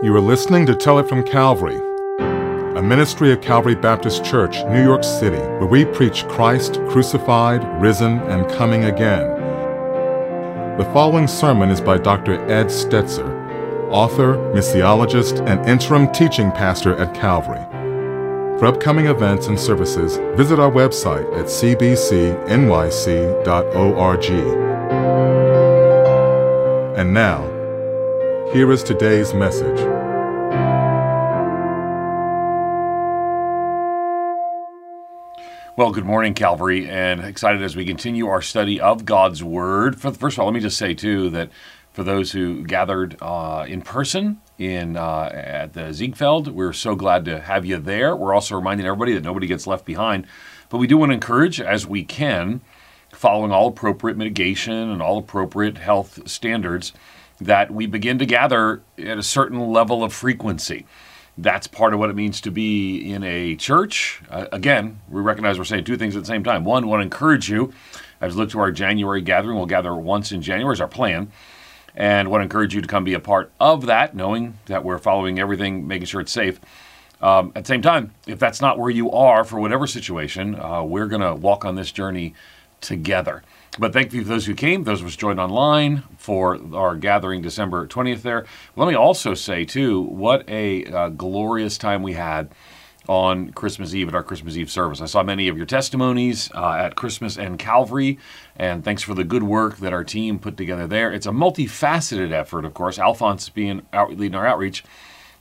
You are listening to Tell It from Calvary, a ministry of Calvary Baptist Church, New York City, where we preach Christ crucified, risen, and coming again. The following sermon is by Dr. Ed Stetzer, author, missiologist, and interim teaching pastor at Calvary. For upcoming events and services, visit our website at cbcnyc.org. And now, here is today's message. Well, good morning, Calvary, and excited as we continue our study of God's Word. First of all, let me just say too that for those who gathered uh, in person in uh, at the Ziegfeld, we're so glad to have you there. We're also reminding everybody that nobody gets left behind, but we do want to encourage as we can, following all appropriate mitigation and all appropriate health standards, that we begin to gather at a certain level of frequency that's part of what it means to be in a church. Uh, again, we recognize we're saying two things at the same time. One, want to encourage you as we look to our January gathering. We'll gather once in January is our plan, and want to encourage you to come be a part of that, knowing that we're following everything, making sure it's safe. Um, at the same time, if that's not where you are for whatever situation, uh, we're going to walk on this journey together. But thank you for those who came, those of us joined online for our gathering December 20th there. Let me also say, too, what a uh, glorious time we had on Christmas Eve at our Christmas Eve service. I saw many of your testimonies uh, at Christmas and Calvary, and thanks for the good work that our team put together there. It's a multifaceted effort, of course. Alphonse being out, leading our outreach,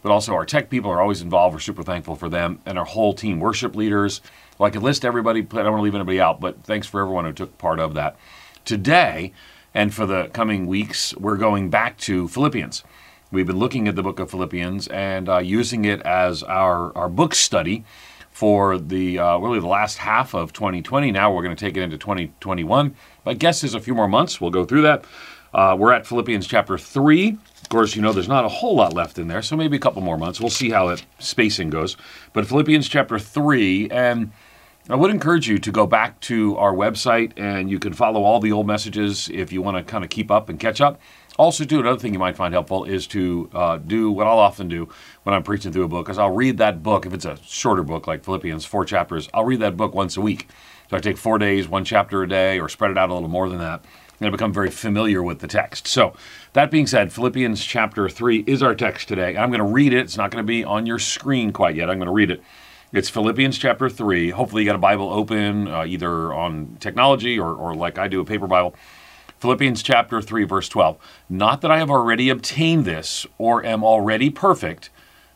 but also our tech people are always involved. We're super thankful for them and our whole team, worship leaders, well, I could list everybody, but I don't want to leave anybody out, but thanks for everyone who took part of that. Today, and for the coming weeks, we're going back to Philippians. We've been looking at the book of Philippians and uh, using it as our, our book study for the uh, really the last half of 2020. Now we're going to take it into 2021. My guess is a few more months. We'll go through that. Uh, we're at Philippians chapter 3. Of course, you know there's not a whole lot left in there, so maybe a couple more months. We'll see how that spacing goes. But Philippians chapter 3, and I would encourage you to go back to our website and you can follow all the old messages if you want to kind of keep up and catch up. Also, too, another thing you might find helpful is to uh, do what I'll often do when I'm preaching through a book, is I'll read that book. If it's a shorter book like Philippians, four chapters, I'll read that book once a week. So I take four days, one chapter a day, or spread it out a little more than that. And I become very familiar with the text. So, that being said, Philippians chapter 3 is our text today. I'm going to read it. It's not going to be on your screen quite yet. I'm going to read it. It's Philippians chapter 3. Hopefully, you got a Bible open, uh, either on technology or, or like I do, a paper Bible. Philippians chapter 3, verse 12. Not that I have already obtained this or am already perfect,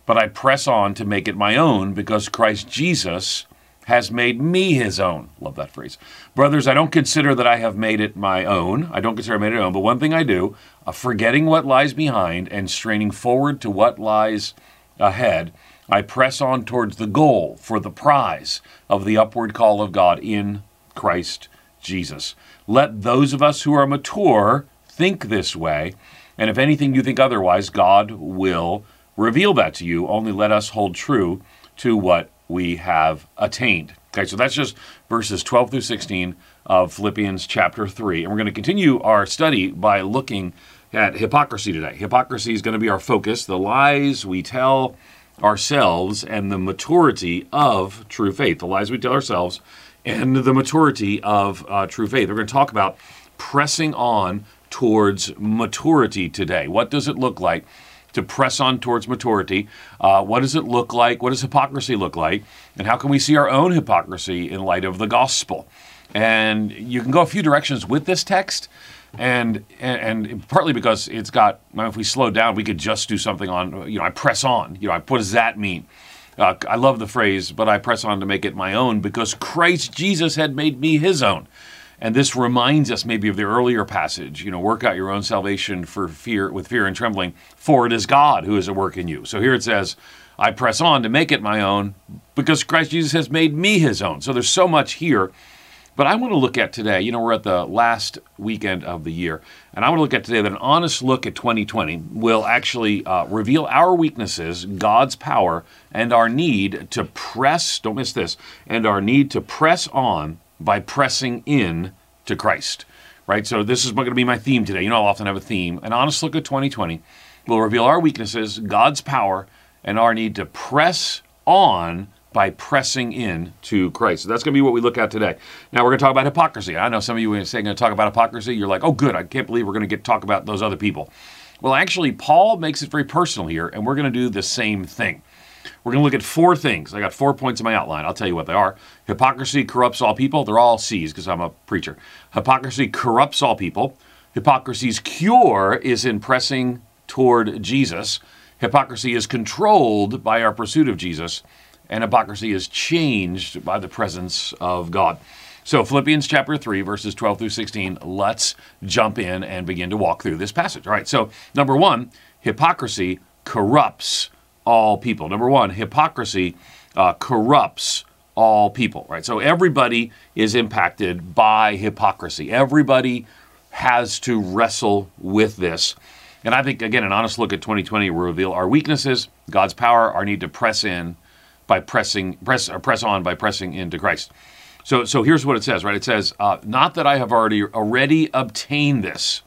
but I press on to make it my own because Christ Jesus has made me his own. Love that phrase. Brothers, I don't consider that I have made it my own. I don't consider I made it my own, but one thing I do, uh, forgetting what lies behind and straining forward to what lies ahead I press on towards the goal for the prize of the upward call of God in Christ Jesus. Let those of us who are mature think this way, and if anything you think otherwise, God will reveal that to you. Only let us hold true to what we have attained. Okay, so that's just verses 12 through 16 of Philippians chapter 3. And we're going to continue our study by looking at hypocrisy today. Hypocrisy is going to be our focus, the lies we tell ourselves and the maturity of true faith, the lies we tell ourselves and the maturity of uh, true faith. We're going to talk about pressing on towards maturity today. What does it look like to press on towards maturity? Uh, what does it look like? What does hypocrisy look like? And how can we see our own hypocrisy in light of the gospel? And you can go a few directions with this text and, and and partly because it's got. if we slow down, we could just do something on. You know, I press on. You know, I, what does that mean? Uh, I love the phrase, but I press on to make it my own because Christ Jesus had made me His own. And this reminds us maybe of the earlier passage. You know, work out your own salvation for fear with fear and trembling, for it is God who is at work in you. So here it says, I press on to make it my own because Christ Jesus has made me His own. So there's so much here but I want to look at today, you know, we're at the last weekend of the year, and I want to look at today that an honest look at 2020 will actually uh, reveal our weaknesses, God's power, and our need to press, don't miss this, and our need to press on by pressing in to Christ. Right? So this is going to be my theme today. You know, I'll often have a theme. An honest look at 2020 will reveal our weaknesses, God's power, and our need to press on by pressing in to Christ. So that's going to be what we look at today. Now we're going to talk about hypocrisy. I know some of you when say going to talk about hypocrisy, you're like, "Oh, good! I can't believe we're going to get talk about those other people." Well, actually, Paul makes it very personal here, and we're going to do the same thing. We're going to look at four things. I got four points in my outline. I'll tell you what they are. Hypocrisy corrupts all people. They're all C's because I'm a preacher. Hypocrisy corrupts all people. Hypocrisy's cure is in pressing toward Jesus. Hypocrisy is controlled by our pursuit of Jesus and hypocrisy is changed by the presence of God. So, Philippians chapter 3, verses 12 through 16, let's jump in and begin to walk through this passage. All right, so number one, hypocrisy corrupts all people. Number one, hypocrisy uh, corrupts all people, right? So, everybody is impacted by hypocrisy. Everybody has to wrestle with this. And I think, again, an honest look at 2020 will reveal our weaknesses, God's power, our need to press in by pressing press press on by pressing into Christ. So so here's what it says, right? It says, uh, "Not that I have already already obtained this."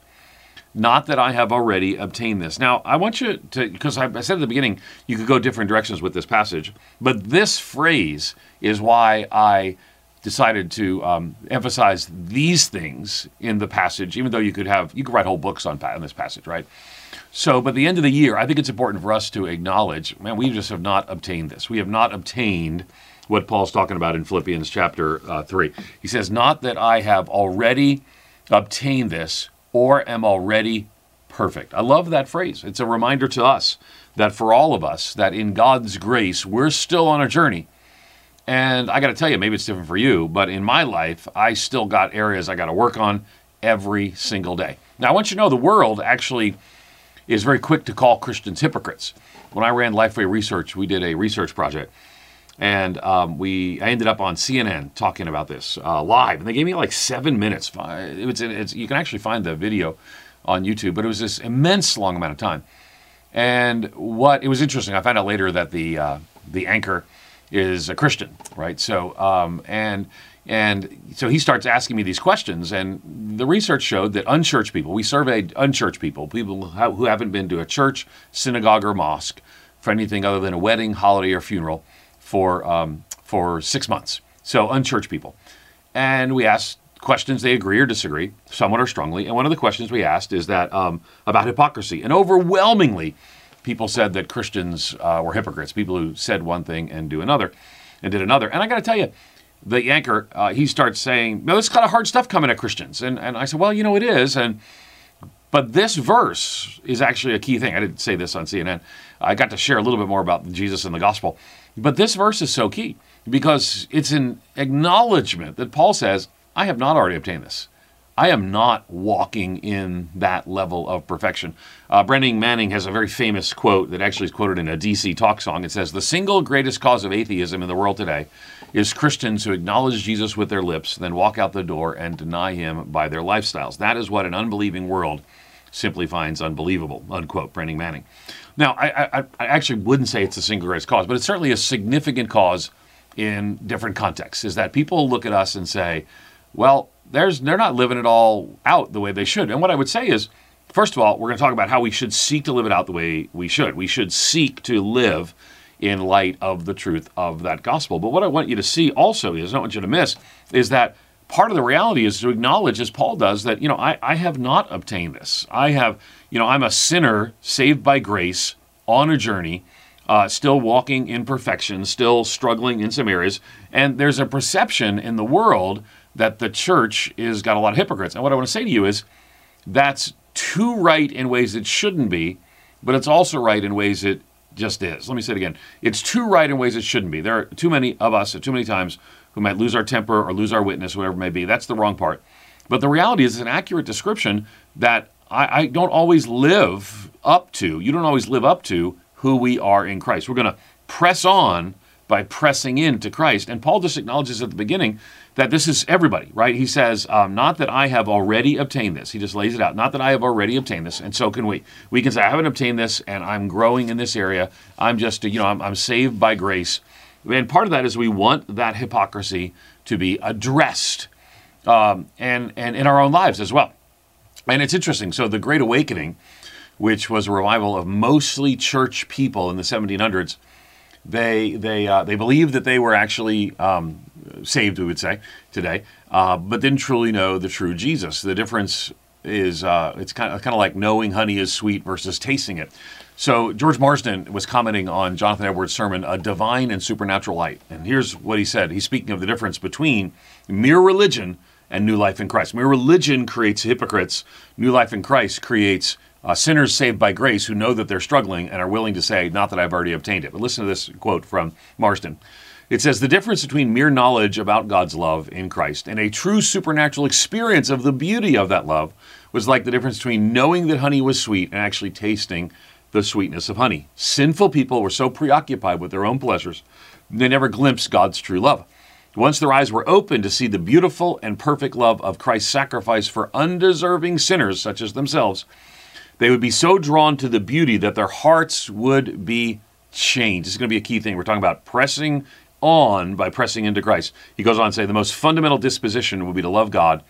Not that I have already obtained this. Now, I want you to, because I said at the beginning, you could go different directions with this passage, but this phrase is why I decided to um, emphasize these things in the passage, even though you could have, you could write whole books on, on this passage, right? So, by the end of the year, I think it's important for us to acknowledge, man, we just have not obtained this. We have not obtained what Paul's talking about in Philippians chapter uh, 3. He says, Not that I have already obtained this or am already perfect. I love that phrase. It's a reminder to us that for all of us, that in God's grace, we're still on a journey. And I got to tell you, maybe it's different for you, but in my life, I still got areas I got to work on every single day. Now, I want you to know the world actually is very quick to call Christians hypocrites. When I ran Lifeway Research, we did a research project, and um, we I ended up on CNN talking about this uh, live, and they gave me like seven minutes. It's, you can actually find the video on YouTube, but it was this immense long amount of time. And what it was interesting, I found out later that the uh, the anchor is a Christian, right? So um, and and so he starts asking me these questions, and the research showed that unchurched people, we surveyed unchurched people, people who haven't been to a church, synagogue, or mosque for anything other than a wedding, holiday, or funeral for, um, for six months. So unchurched people. And we asked questions they agree or disagree, somewhat or strongly. And one of the questions we asked is that um, about hypocrisy. And overwhelmingly, people said that Christians uh, were hypocrites, people who said one thing and do another and did another. And I got to tell you, the anchor, uh, he starts saying, "No, this kind of hard stuff coming at Christians," and and I said, "Well, you know, it is." And but this verse is actually a key thing. I didn't say this on CNN. I got to share a little bit more about Jesus and the gospel, but this verse is so key because it's an acknowledgement that Paul says, "I have not already obtained this." I am not walking in that level of perfection. Uh, Brennan Manning has a very famous quote that actually is quoted in a DC talk song. It says, The single greatest cause of atheism in the world today is Christians who acknowledge Jesus with their lips, then walk out the door and deny him by their lifestyles. That is what an unbelieving world simply finds unbelievable, unquote, Brennan Manning. Now, I, I, I actually wouldn't say it's a single greatest cause, but it's certainly a significant cause in different contexts, is that people look at us and say, well, there's they're not living it all out the way they should. And what I would say is, first of all, we're going to talk about how we should seek to live it out the way we should. We should seek to live in light of the truth of that gospel. But what I want you to see also is, I don't want you to miss, is that part of the reality is to acknowledge, as Paul does, that, you know, I, I have not obtained this. I have, you know, I'm a sinner saved by grace on a journey. Uh, still walking in perfection, still struggling in some areas. And there's a perception in the world that the church is got a lot of hypocrites. And what I want to say to you is that's too right in ways it shouldn't be, but it's also right in ways it just is. Let me say it again. It's too right in ways it shouldn't be. There are too many of us too many times who might lose our temper or lose our witness, whatever it may be. That's the wrong part. But the reality is, it's an accurate description that I, I don't always live up to. You don't always live up to who we are in Christ. We're going to press on by pressing into Christ. And Paul just acknowledges at the beginning that this is everybody, right? He says, um, Not that I have already obtained this. He just lays it out. Not that I have already obtained this. And so can we. We can say, I haven't obtained this and I'm growing in this area. I'm just, you know, I'm, I'm saved by grace. And part of that is we want that hypocrisy to be addressed um, and, and in our own lives as well. And it's interesting. So the Great Awakening which was a revival of mostly church people in the 1700s, they they uh, they believed that they were actually um, saved, we would say today, uh, but didn't truly know the true Jesus. The difference is uh, it's kind of kind of like knowing honey is sweet versus tasting it. So George Marsden was commenting on Jonathan Edwards' sermon, "A Divine and Supernatural Light," and here's what he said. He's speaking of the difference between mere religion and new life in Christ. Mere religion creates hypocrites. New life in Christ creates uh, sinners saved by grace who know that they're struggling and are willing to say, "Not that I've already obtained it." But listen to this quote from Marsden. It says the difference between mere knowledge about God's love in Christ and a true supernatural experience of the beauty of that love was like the difference between knowing that honey was sweet and actually tasting the sweetness of honey. Sinful people were so preoccupied with their own pleasures, they never glimpsed God's true love. Once their eyes were opened to see the beautiful and perfect love of Christ's sacrifice for undeserving sinners such as themselves, they would be so drawn to the beauty that their hearts would be changed. This is going to be a key thing. We're talking about pressing on by pressing into Christ. He goes on to say the most fundamental disposition would be to love God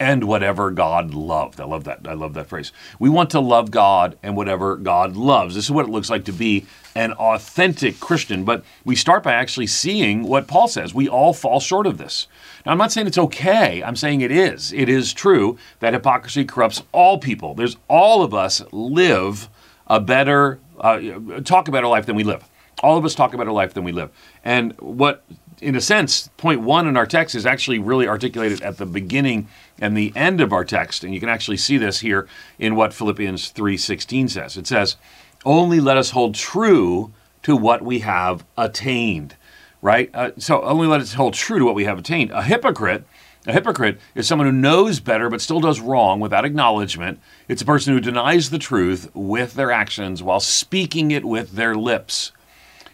and whatever God loved. I love that. I love that phrase. We want to love God and whatever God loves. This is what it looks like to be an authentic Christian. But we start by actually seeing what Paul says. We all fall short of this. Now, I'm not saying it's okay. I'm saying it is. It is true that hypocrisy corrupts all people. There's all of us live a better, uh, talk a better life than we live. All of us talk about our life than we live. And what, in a sense, point one in our text is actually really articulated at the beginning and the end of our text. And you can actually see this here in what Philippians 3:16 says. It says, "Only let us hold true to what we have attained." Right? Uh, so only let us hold true to what we have attained. A hypocrite a hypocrite is someone who knows better but still does wrong without acknowledgement. It's a person who denies the truth with their actions while speaking it with their lips.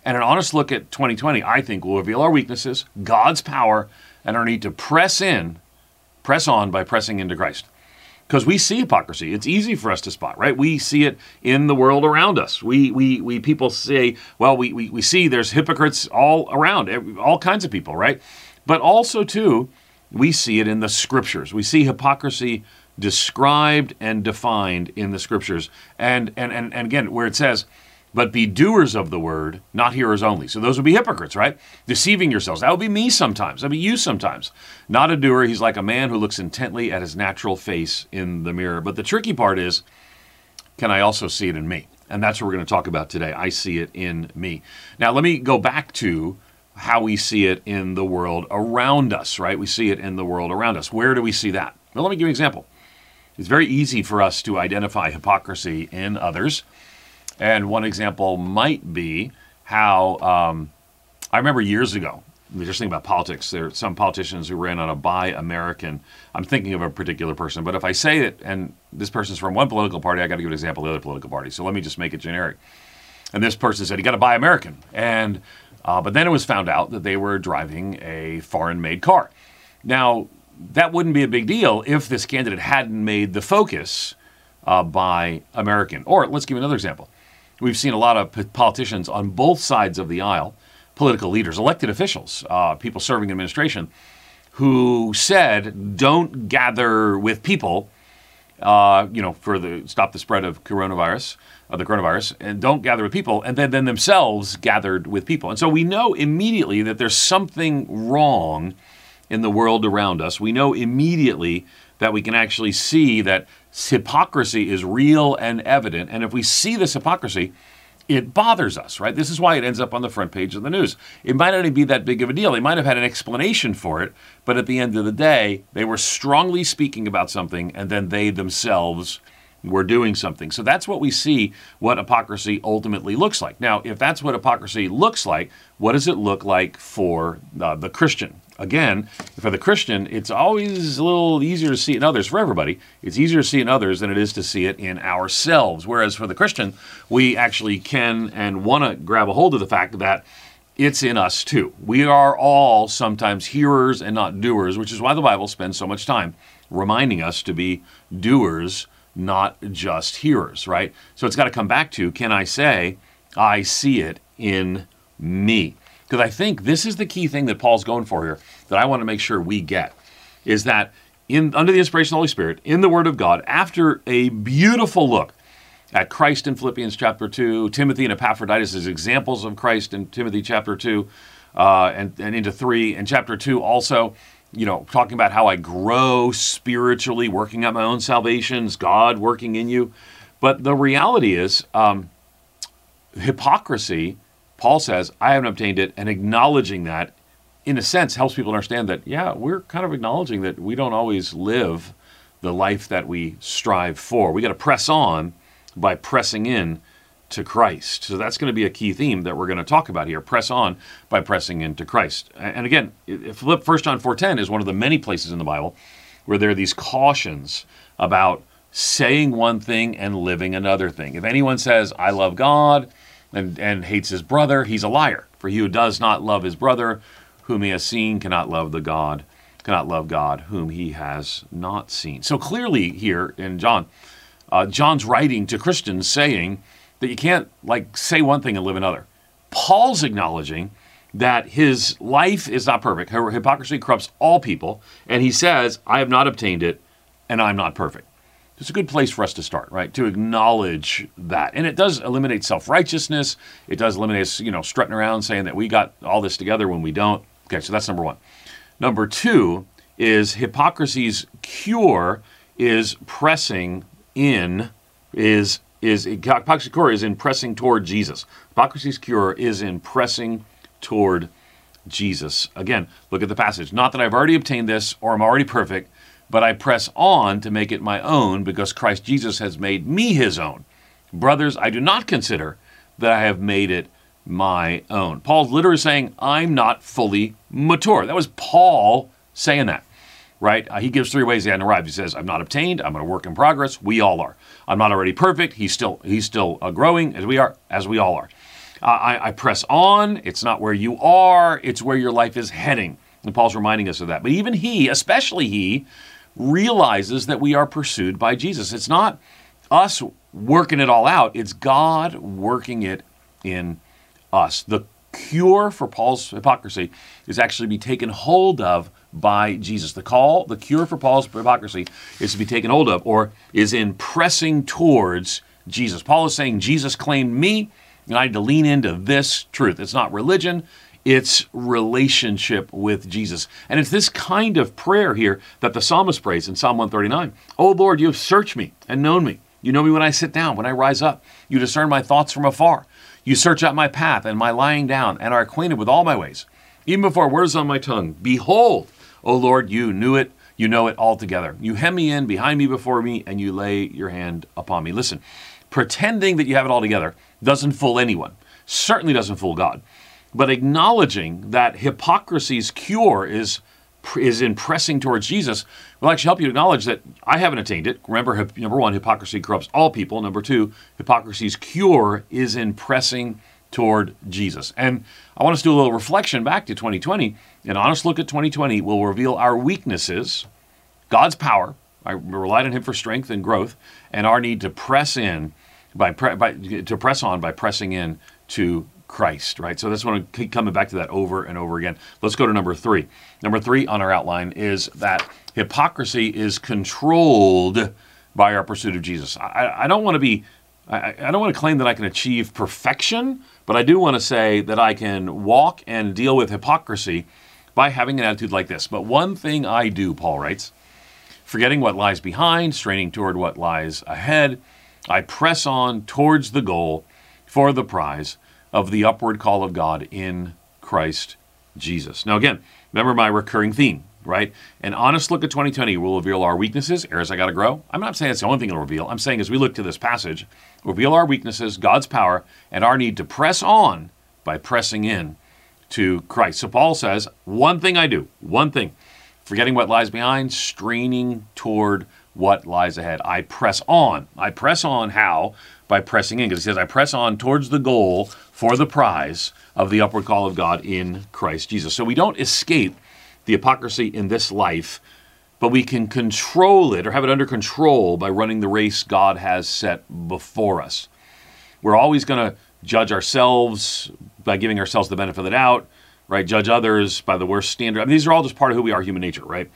And an honest look at 2020, I think, will reveal our weaknesses, God's power, and our need to press in, press on by pressing into Christ. Because we see hypocrisy. It's easy for us to spot, right? We see it in the world around us. We, we, we people say, well, we, we, we see there's hypocrites all around, all kinds of people, right? But also, too, we see it in the scriptures. We see hypocrisy described and defined in the scriptures. And, and, and, and again, where it says, but be doers of the word, not hearers only. So those would be hypocrites, right? Deceiving yourselves. That would be me sometimes. That would be you sometimes. Not a doer. He's like a man who looks intently at his natural face in the mirror. But the tricky part is, can I also see it in me? And that's what we're going to talk about today. I see it in me. Now, let me go back to how we see it in the world around us, right? We see it in the world around us. Where do we see that? Well, let me give you an example. It's very easy for us to identify hypocrisy in others. And one example might be how um, I remember years ago, just thinking about politics, there are some politicians who ran on a buy American. I'm thinking of a particular person, but if I say it and this person's from one political party, I got to give an example of the other political party. So let me just make it generic. And this person said, you got to buy American. And uh, but then it was found out that they were driving a foreign made car. Now, that wouldn't be a big deal if this candidate hadn't made the focus uh, buy American. Or let's give another example. We've seen a lot of politicians on both sides of the aisle, political leaders, elected officials, uh, people serving administration, who said, "Don't gather with people." Uh, you know, for the stop the spread of coronavirus, of the coronavirus, and don't gather with people, and then, then themselves gathered with people. And so we know immediately that there's something wrong in the world around us. We know immediately that we can actually see that hypocrisy is real and evident. And if we see this hypocrisy, it bothers us, right? This is why it ends up on the front page of the news. It might not even be that big of a deal. They might have had an explanation for it, but at the end of the day, they were strongly speaking about something and then they themselves were doing something. So that's what we see what hypocrisy ultimately looks like. Now, if that's what hypocrisy looks like, what does it look like for uh, the Christian? Again, for the Christian, it's always a little easier to see in others. For everybody, it's easier to see in others than it is to see it in ourselves. Whereas for the Christian, we actually can and want to grab a hold of the fact that it's in us too. We are all sometimes hearers and not doers, which is why the Bible spends so much time reminding us to be doers, not just hearers, right? So it's got to come back to can I say, I see it in me? Because I think this is the key thing that Paul's going for here that I want to make sure we get is that in under the inspiration of the Holy Spirit, in the Word of God, after a beautiful look at Christ in Philippians chapter 2, Timothy and Epaphroditus as examples of Christ in Timothy chapter 2 uh, and, and into 3. And chapter 2 also, you know, talking about how I grow spiritually, working out my own salvations, God working in you. But the reality is, um, hypocrisy, Paul says, I haven't obtained it, and acknowledging that, in a sense, helps people understand that, yeah, we're kind of acknowledging that we don't always live the life that we strive for. We got to press on by pressing in to Christ. So that's going to be a key theme that we're going to talk about here. Press on by pressing into Christ. And again, Philip 1 John 4:10 is one of the many places in the Bible where there are these cautions about saying one thing and living another thing. If anyone says, I love God and, and hates his brother, he's a liar. For he who does not love his brother, whom he has seen, cannot love the God, cannot love God, whom he has not seen. So clearly here in John, uh, John's writing to Christians saying that you can't like say one thing and live another. Paul's acknowledging that his life is not perfect. Hypocrisy corrupts all people, and he says, "I have not obtained it, and I'm not perfect." It's a good place for us to start, right? To acknowledge that, and it does eliminate self-righteousness. It does eliminate, us, you know, strutting around saying that we got all this together when we don't. Okay, so that's number one. Number two is hypocrisy's cure is pressing in is is hypocrisy's cure is in pressing toward Jesus. Hypocrisy's cure is in pressing toward Jesus. Again, look at the passage. Not that I've already obtained this or I'm already perfect, but I press on to make it my own because Christ Jesus has made me his own. Brothers, I do not consider that I have made it my own. Paul's literally saying, I'm not fully mature. That was Paul saying that right? Uh, he gives three ways he hadn't arrived. He says, "I'm not obtained. I'm a work in progress. We all are. I'm not already perfect. He's still he's still uh, growing as we are, as we all are. Uh, I, I press on. It's not where you are. It's where your life is heading." And Paul's reminding us of that. But even he, especially he, realizes that we are pursued by Jesus. It's not us working it all out. It's God working it in us. The cure for Paul's hypocrisy is actually to be taken hold of by Jesus. The call, the cure for Paul's hypocrisy is to be taken hold of or is in pressing towards Jesus. Paul is saying, Jesus claimed me, and I need to lean into this truth. It's not religion, it's relationship with Jesus. And it's this kind of prayer here that the psalmist prays in Psalm 139. Oh Lord, you have searched me and known me. You know me when I sit down, when I rise up. You discern my thoughts from afar. You search out my path and my lying down, and are acquainted with all my ways. Even before words on my tongue, behold, O Lord, you knew it, you know it altogether. You hem me in, behind me, before me, and you lay your hand upon me. Listen, pretending that you have it all together doesn't fool anyone, certainly doesn't fool God. But acknowledging that hypocrisy's cure is is in pressing towards Jesus will actually help you acknowledge that I haven't attained it. Remember, number one, hypocrisy corrupts all people. Number two, hypocrisy's cure is in pressing toward Jesus. And I want us to do a little reflection back to 2020. An honest look at 2020 will reveal our weaknesses, God's power. I relied on Him for strength and growth, and our need to press in by, by to press on by pressing in to Christ, right? So that's want to keep coming back to that over and over again. Let's go to number three. Number three on our outline is that hypocrisy is controlled by our pursuit of Jesus. I, I don't want to be, I, I don't want to claim that I can achieve perfection, but I do want to say that I can walk and deal with hypocrisy by having an attitude like this. But one thing I do, Paul writes, forgetting what lies behind, straining toward what lies ahead, I press on towards the goal for the prize of the upward call of God in Christ Jesus. Now, again, remember my recurring theme, right? An honest look at 2020 will reveal our weaknesses, areas I got to grow. I'm not saying it's the only thing it'll reveal. I'm saying as we look to this passage, reveal our weaknesses, God's power, and our need to press on by pressing in to Christ. So Paul says, one thing I do, one thing, forgetting what lies behind, straining toward what lies ahead. I press on. I press on how? By pressing in. Because he says, I press on towards the goal for the prize of the upward call of God in Christ Jesus. So we don't escape the hypocrisy in this life, but we can control it or have it under control by running the race God has set before us. We're always going to judge ourselves by giving ourselves the benefit of the doubt, right? Judge others by the worst standard. I mean, these are all just part of who we are, human nature, right?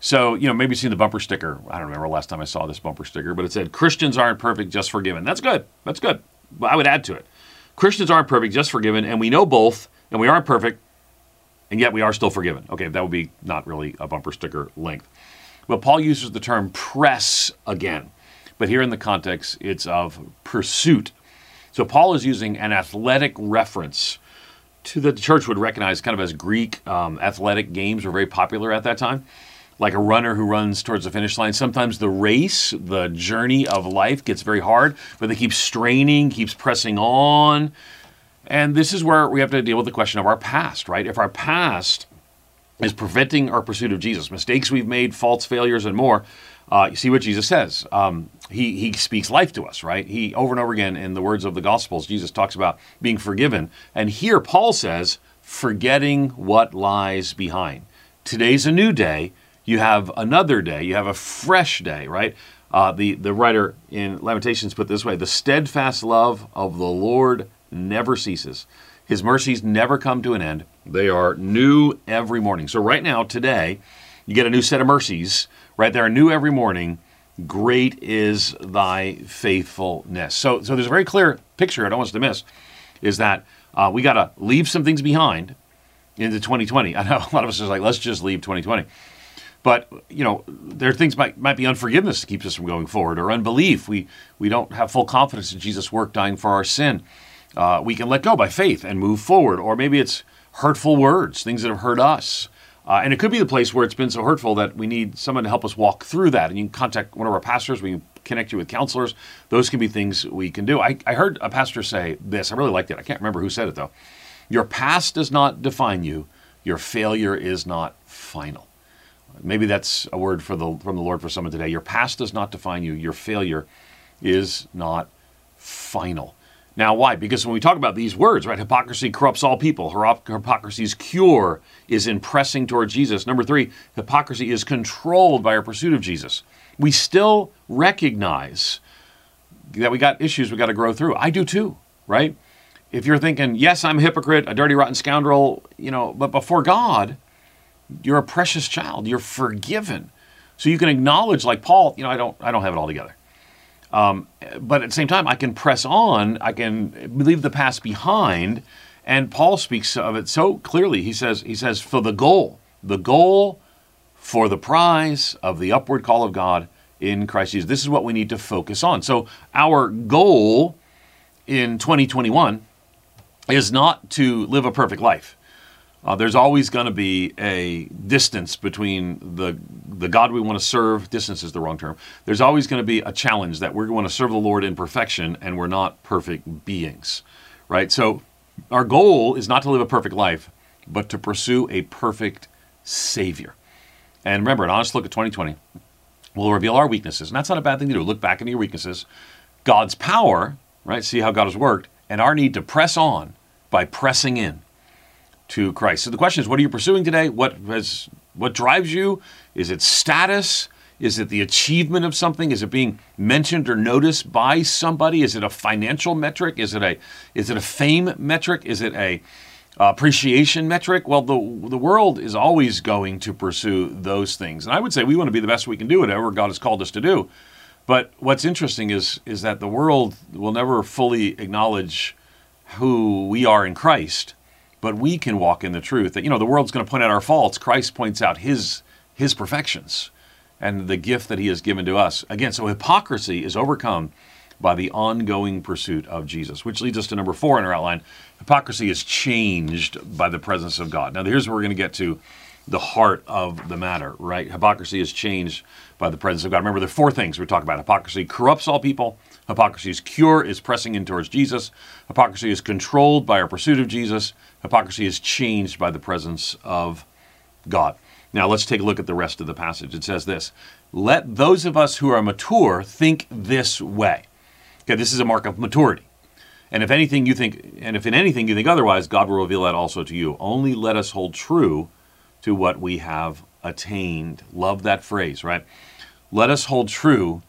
So, you know, maybe you've seen the bumper sticker. I don't remember last time I saw this bumper sticker, but it said, Christians aren't perfect, just forgiven. That's good. That's good. I would add to it. Christians aren't perfect, just forgiven, and we know both, and we aren't perfect, and yet we are still forgiven. Okay, that would be not really a bumper sticker length. But Paul uses the term press again. But here in the context, it's of pursuit. So Paul is using an athletic reference to that the church would recognize kind of as Greek um, athletic games were very popular at that time. Like a runner who runs towards the finish line. Sometimes the race, the journey of life gets very hard, but they keep straining, keeps pressing on. And this is where we have to deal with the question of our past, right? If our past is preventing our pursuit of Jesus, mistakes we've made, faults, failures, and more, uh, you see what Jesus says. Um, he, he speaks life to us, right? He over and over again in the words of the Gospels, Jesus talks about being forgiven. And here Paul says, forgetting what lies behind. Today's a new day. You have another day. You have a fresh day, right? Uh, the, the writer in Lamentations put this way The steadfast love of the Lord never ceases. His mercies never come to an end. They are new every morning. So, right now, today, you get a new set of mercies, right? They are new every morning. Great is thy faithfulness. So, so there's a very clear picture I don't want us to miss is that uh, we got to leave some things behind into 2020. I know a lot of us are like, let's just leave 2020. But you know, there are things might might be unforgiveness that keeps us from going forward, or unbelief. We we don't have full confidence in Jesus' work dying for our sin. Uh, we can let go by faith and move forward, or maybe it's hurtful words, things that have hurt us. Uh, and it could be the place where it's been so hurtful that we need someone to help us walk through that. And you can contact one of our pastors. We can connect you with counselors. Those can be things we can do. I, I heard a pastor say this. I really liked it. I can't remember who said it though. Your past does not define you. Your failure is not final. Maybe that's a word for the, from the Lord for someone today. Your past does not define you. Your failure is not final. Now, why? Because when we talk about these words, right, hypocrisy corrupts all people. Hypocrisy's cure is in pressing toward Jesus. Number three, hypocrisy is controlled by our pursuit of Jesus. We still recognize that we got issues we got to grow through. I do too, right? If you're thinking, yes, I'm a hypocrite, a dirty, rotten scoundrel, you know, but before God, you're a precious child. You're forgiven. So you can acknowledge, like Paul, you know, I don't, I don't have it all together. Um, but at the same time, I can press on. I can leave the past behind. And Paul speaks of it so clearly. He says, he says, for the goal, the goal for the prize of the upward call of God in Christ Jesus. This is what we need to focus on. So our goal in 2021 is not to live a perfect life. Uh, there's always going to be a distance between the the God we want to serve. Distance is the wrong term. There's always going to be a challenge that we're going to serve the Lord in perfection, and we're not perfect beings, right? So, our goal is not to live a perfect life, but to pursue a perfect Savior. And remember, an honest look at 2020 will reveal our weaknesses, and that's not a bad thing to do. Look back into your weaknesses, God's power, right? See how God has worked, and our need to press on by pressing in to Christ. So the question is, what are you pursuing today? What has what drives you? Is it status? Is it the achievement of something? Is it being mentioned or noticed by somebody? Is it a financial metric? Is it a is it a fame metric? Is it a uh, appreciation metric? Well, the the world is always going to pursue those things, and I would say we want to be the best we can do whatever God has called us to do. But what's interesting is is that the world will never fully acknowledge who we are in Christ but we can walk in the truth that you know the world's going to point out our faults. Christ points out his his perfections and the gift that he has given to us. Again so hypocrisy is overcome by the ongoing pursuit of jesus which leads us to number four in our outline. Hypocrisy is changed by the presence of god. Now here's where we're going to get to the heart of the matter right? Hypocrisy is changed by the presence of god. Remember there are four things we talk about. Hypocrisy corrupts all people Hypocrisy's cure is pressing in towards Jesus. Hypocrisy is controlled by our pursuit of Jesus. Hypocrisy is changed by the presence of God. Now let's take a look at the rest of the passage. It says this Let those of us who are mature think this way. Okay, this is a mark of maturity. And if anything you think, and if in anything you think otherwise, God will reveal that also to you. Only let us hold true to what we have attained. Love that phrase, right? Let us hold true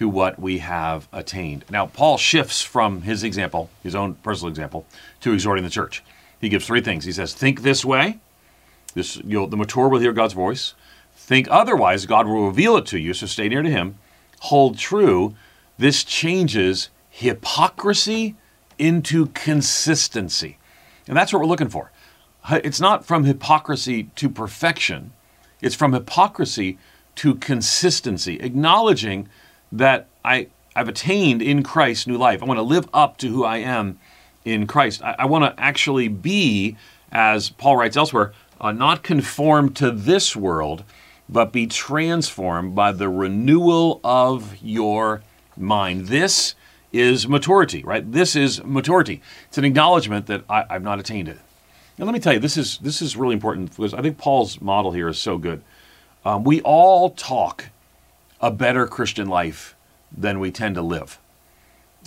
to what we have attained. Now, Paul shifts from his example, his own personal example, to exhorting the church. He gives three things. He says, Think this way. This, you'll, the mature will hear God's voice. think otherwise, God will reveal it to you. So stay near to Him. Hold true. This changes hypocrisy into consistency. And that's what we're looking for. It's not from hypocrisy to perfection, it's from hypocrisy to consistency, acknowledging that I, I've attained in Christ new life. I want to live up to who I am in Christ. I, I want to actually be, as Paul writes elsewhere, uh, not conform to this world, but be transformed by the renewal of your mind. This is maturity, right? This is maturity. It's an acknowledgement that I, have not attained it. And let me tell you, this is this is really important because I think Paul's model here is so good. Um, we all talk a better Christian life than we tend to live.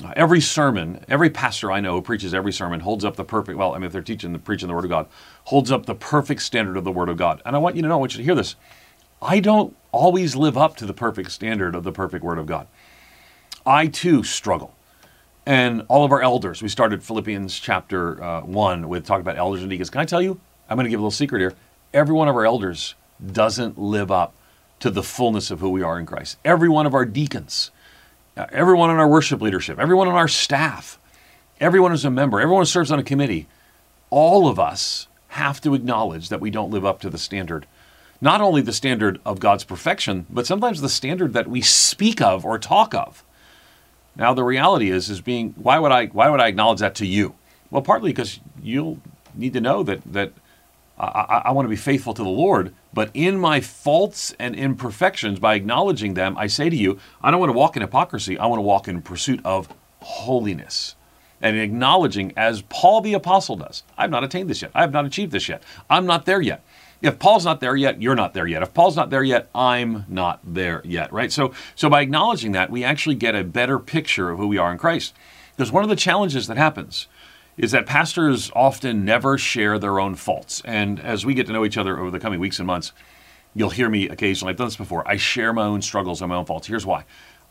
Uh, every sermon, every pastor I know who preaches every sermon holds up the perfect. Well, I mean, if they're teaching preaching the Word of God, holds up the perfect standard of the Word of God. And I want you to know, I want you to hear this. I don't always live up to the perfect standard of the perfect Word of God. I too struggle. And all of our elders, we started Philippians chapter uh, 1 with talking about elders and deacons. Can I tell you? I'm going to give a little secret here. Every one of our elders doesn't live up to the fullness of who we are in Christ. Every one of our deacons, uh, everyone in our worship leadership, everyone on our staff, everyone who's a member, everyone who serves on a committee, all of us have to acknowledge that we don't live up to the standard. Not only the standard of God's perfection, but sometimes the standard that we speak of or talk of. Now the reality is is being why would I why would I acknowledge that to you? Well, partly because you'll need to know that that I, I, want to be faithful to the Lord, but in my faults and imperfections, by acknowledging them, I say to you, I don't want to walk in hypocrisy. I want to walk in pursuit of holiness. And acknowledging, as Paul the Apostle does, I've not attained this yet. I have not achieved this yet. I'm not there yet. If Paul's not there yet, you're not there yet. If Paul's not there yet, I'm not there yet, right? So, so by acknowledging that, we actually get a better picture of who we are in Christ. Because one of the challenges that happens is that pastors often never share their own faults. And as we get to know each other over the coming weeks and months, you'll hear me occasionally. I've done this before. I share my own struggles and my own faults. Here's why.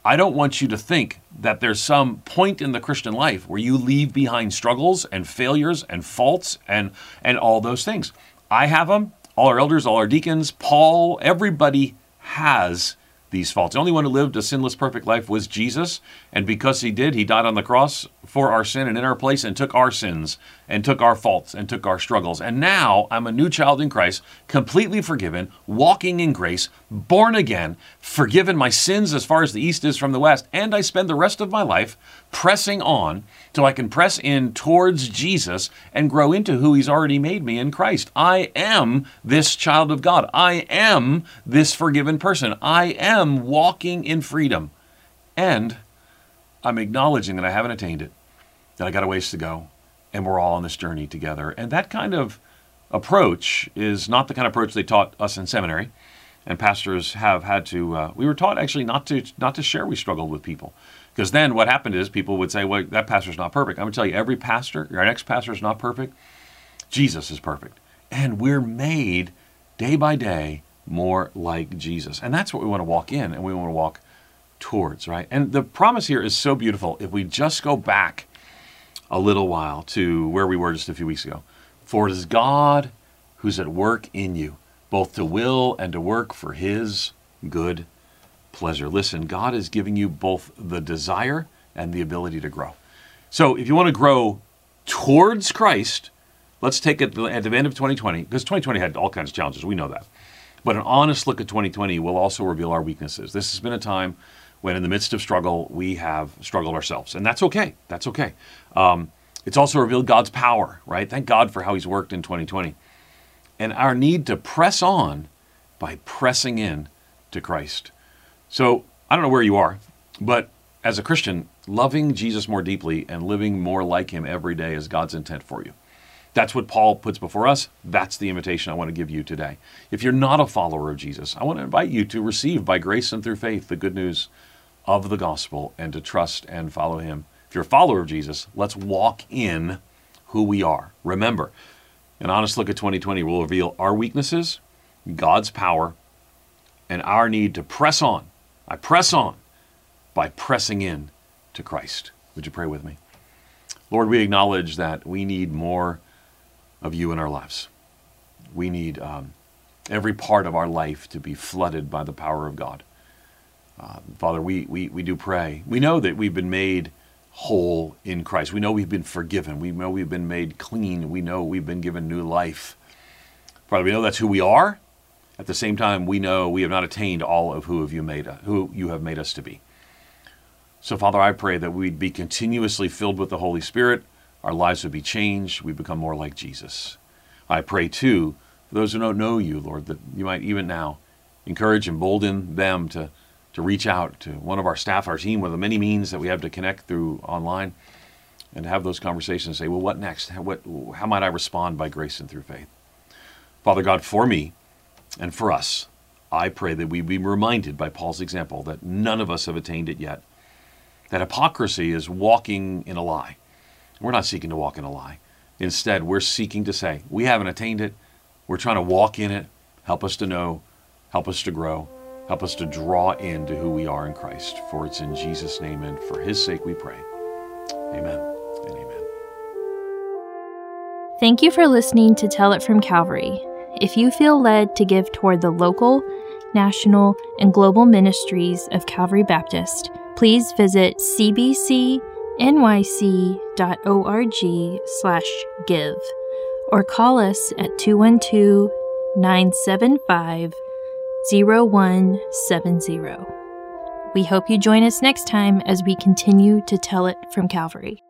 I don't want you to think that there's some point in the Christian life where you leave behind struggles and failures and faults and and all those things. I have them all our elders, all our deacons, Paul, everybody has these faults. The only one who lived a sinless, perfect life was Jesus. And because he did, he died on the cross for our sin and in our place and took our sins and took our faults and took our struggles. And now I'm a new child in Christ, completely forgiven, walking in grace, born again, forgiven my sins as far as the east is from the west. And I spend the rest of my life pressing on till I can press in towards Jesus and grow into who he's already made me in Christ. I am this child of God. I am this forgiven person. I am walking in freedom. And I'm acknowledging that I haven't attained it, that I got a ways to go, and we're all on this journey together. And that kind of approach is not the kind of approach they taught us in seminary. And pastors have had to. Uh, we were taught actually not to not to share we struggled with people, because then what happened is people would say, "Well, that pastor's not perfect." I'm to tell you, every pastor, our next pastor is not perfect. Jesus is perfect, and we're made day by day more like Jesus, and that's what we want to walk in, and we want to walk towards, right? And the promise here is so beautiful. If we just go back a little while to where we were just a few weeks ago, for it is God who's at work in you, both to will and to work for his good pleasure. Listen, God is giving you both the desire and the ability to grow. So if you want to grow towards Christ, let's take it at the end of 2020, because 2020 had all kinds of challenges. We know that. But an honest look at 2020 will also reveal our weaknesses. This has been a time when in the midst of struggle, we have struggled ourselves. And that's okay. That's okay. Um, it's also revealed God's power, right? Thank God for how He's worked in 2020. And our need to press on by pressing in to Christ. So I don't know where you are, but as a Christian, loving Jesus more deeply and living more like Him every day is God's intent for you. That's what Paul puts before us. That's the invitation I want to give you today. If you're not a follower of Jesus, I want to invite you to receive by grace and through faith the good news of the gospel and to trust and follow him. If you're a follower of Jesus, let's walk in who we are. Remember, an honest look at 2020 will reveal our weaknesses, God's power, and our need to press on. I press on by pressing in to Christ. Would you pray with me? Lord, we acknowledge that we need more of you in our lives. We need um, every part of our life to be flooded by the power of God. Uh, Father, we, we, we do pray. We know that we've been made whole in Christ. We know we've been forgiven. We know we've been made clean. We know we've been given new life. Father, we know that's who we are. At the same time, we know we have not attained all of who have you made who you have made us to be. So, Father, I pray that we'd be continuously filled with the Holy Spirit. Our lives would be changed. We become more like Jesus. I pray too for those who don't know you, Lord, that you might even now encourage and embolden them to to reach out to one of our staff, our team, with the many means that we have to connect through online, and have those conversations and say, well, what next? How, what, how might I respond by grace and through faith? Father God, for me and for us, I pray that we be reminded by Paul's example that none of us have attained it yet. That hypocrisy is walking in a lie. We're not seeking to walk in a lie. Instead, we're seeking to say, we haven't attained it. We're trying to walk in it. Help us to know. Help us to grow. Help us to draw into who we are in Christ. For it's in Jesus' name and for his sake we pray. Amen and amen. Thank you for listening to Tell It from Calvary. If you feel led to give toward the local, national, and global ministries of Calvary Baptist, please visit cbcnyc.org/give or call us at 212 975 0170. We hope you join us next time as we continue to tell it from Calvary.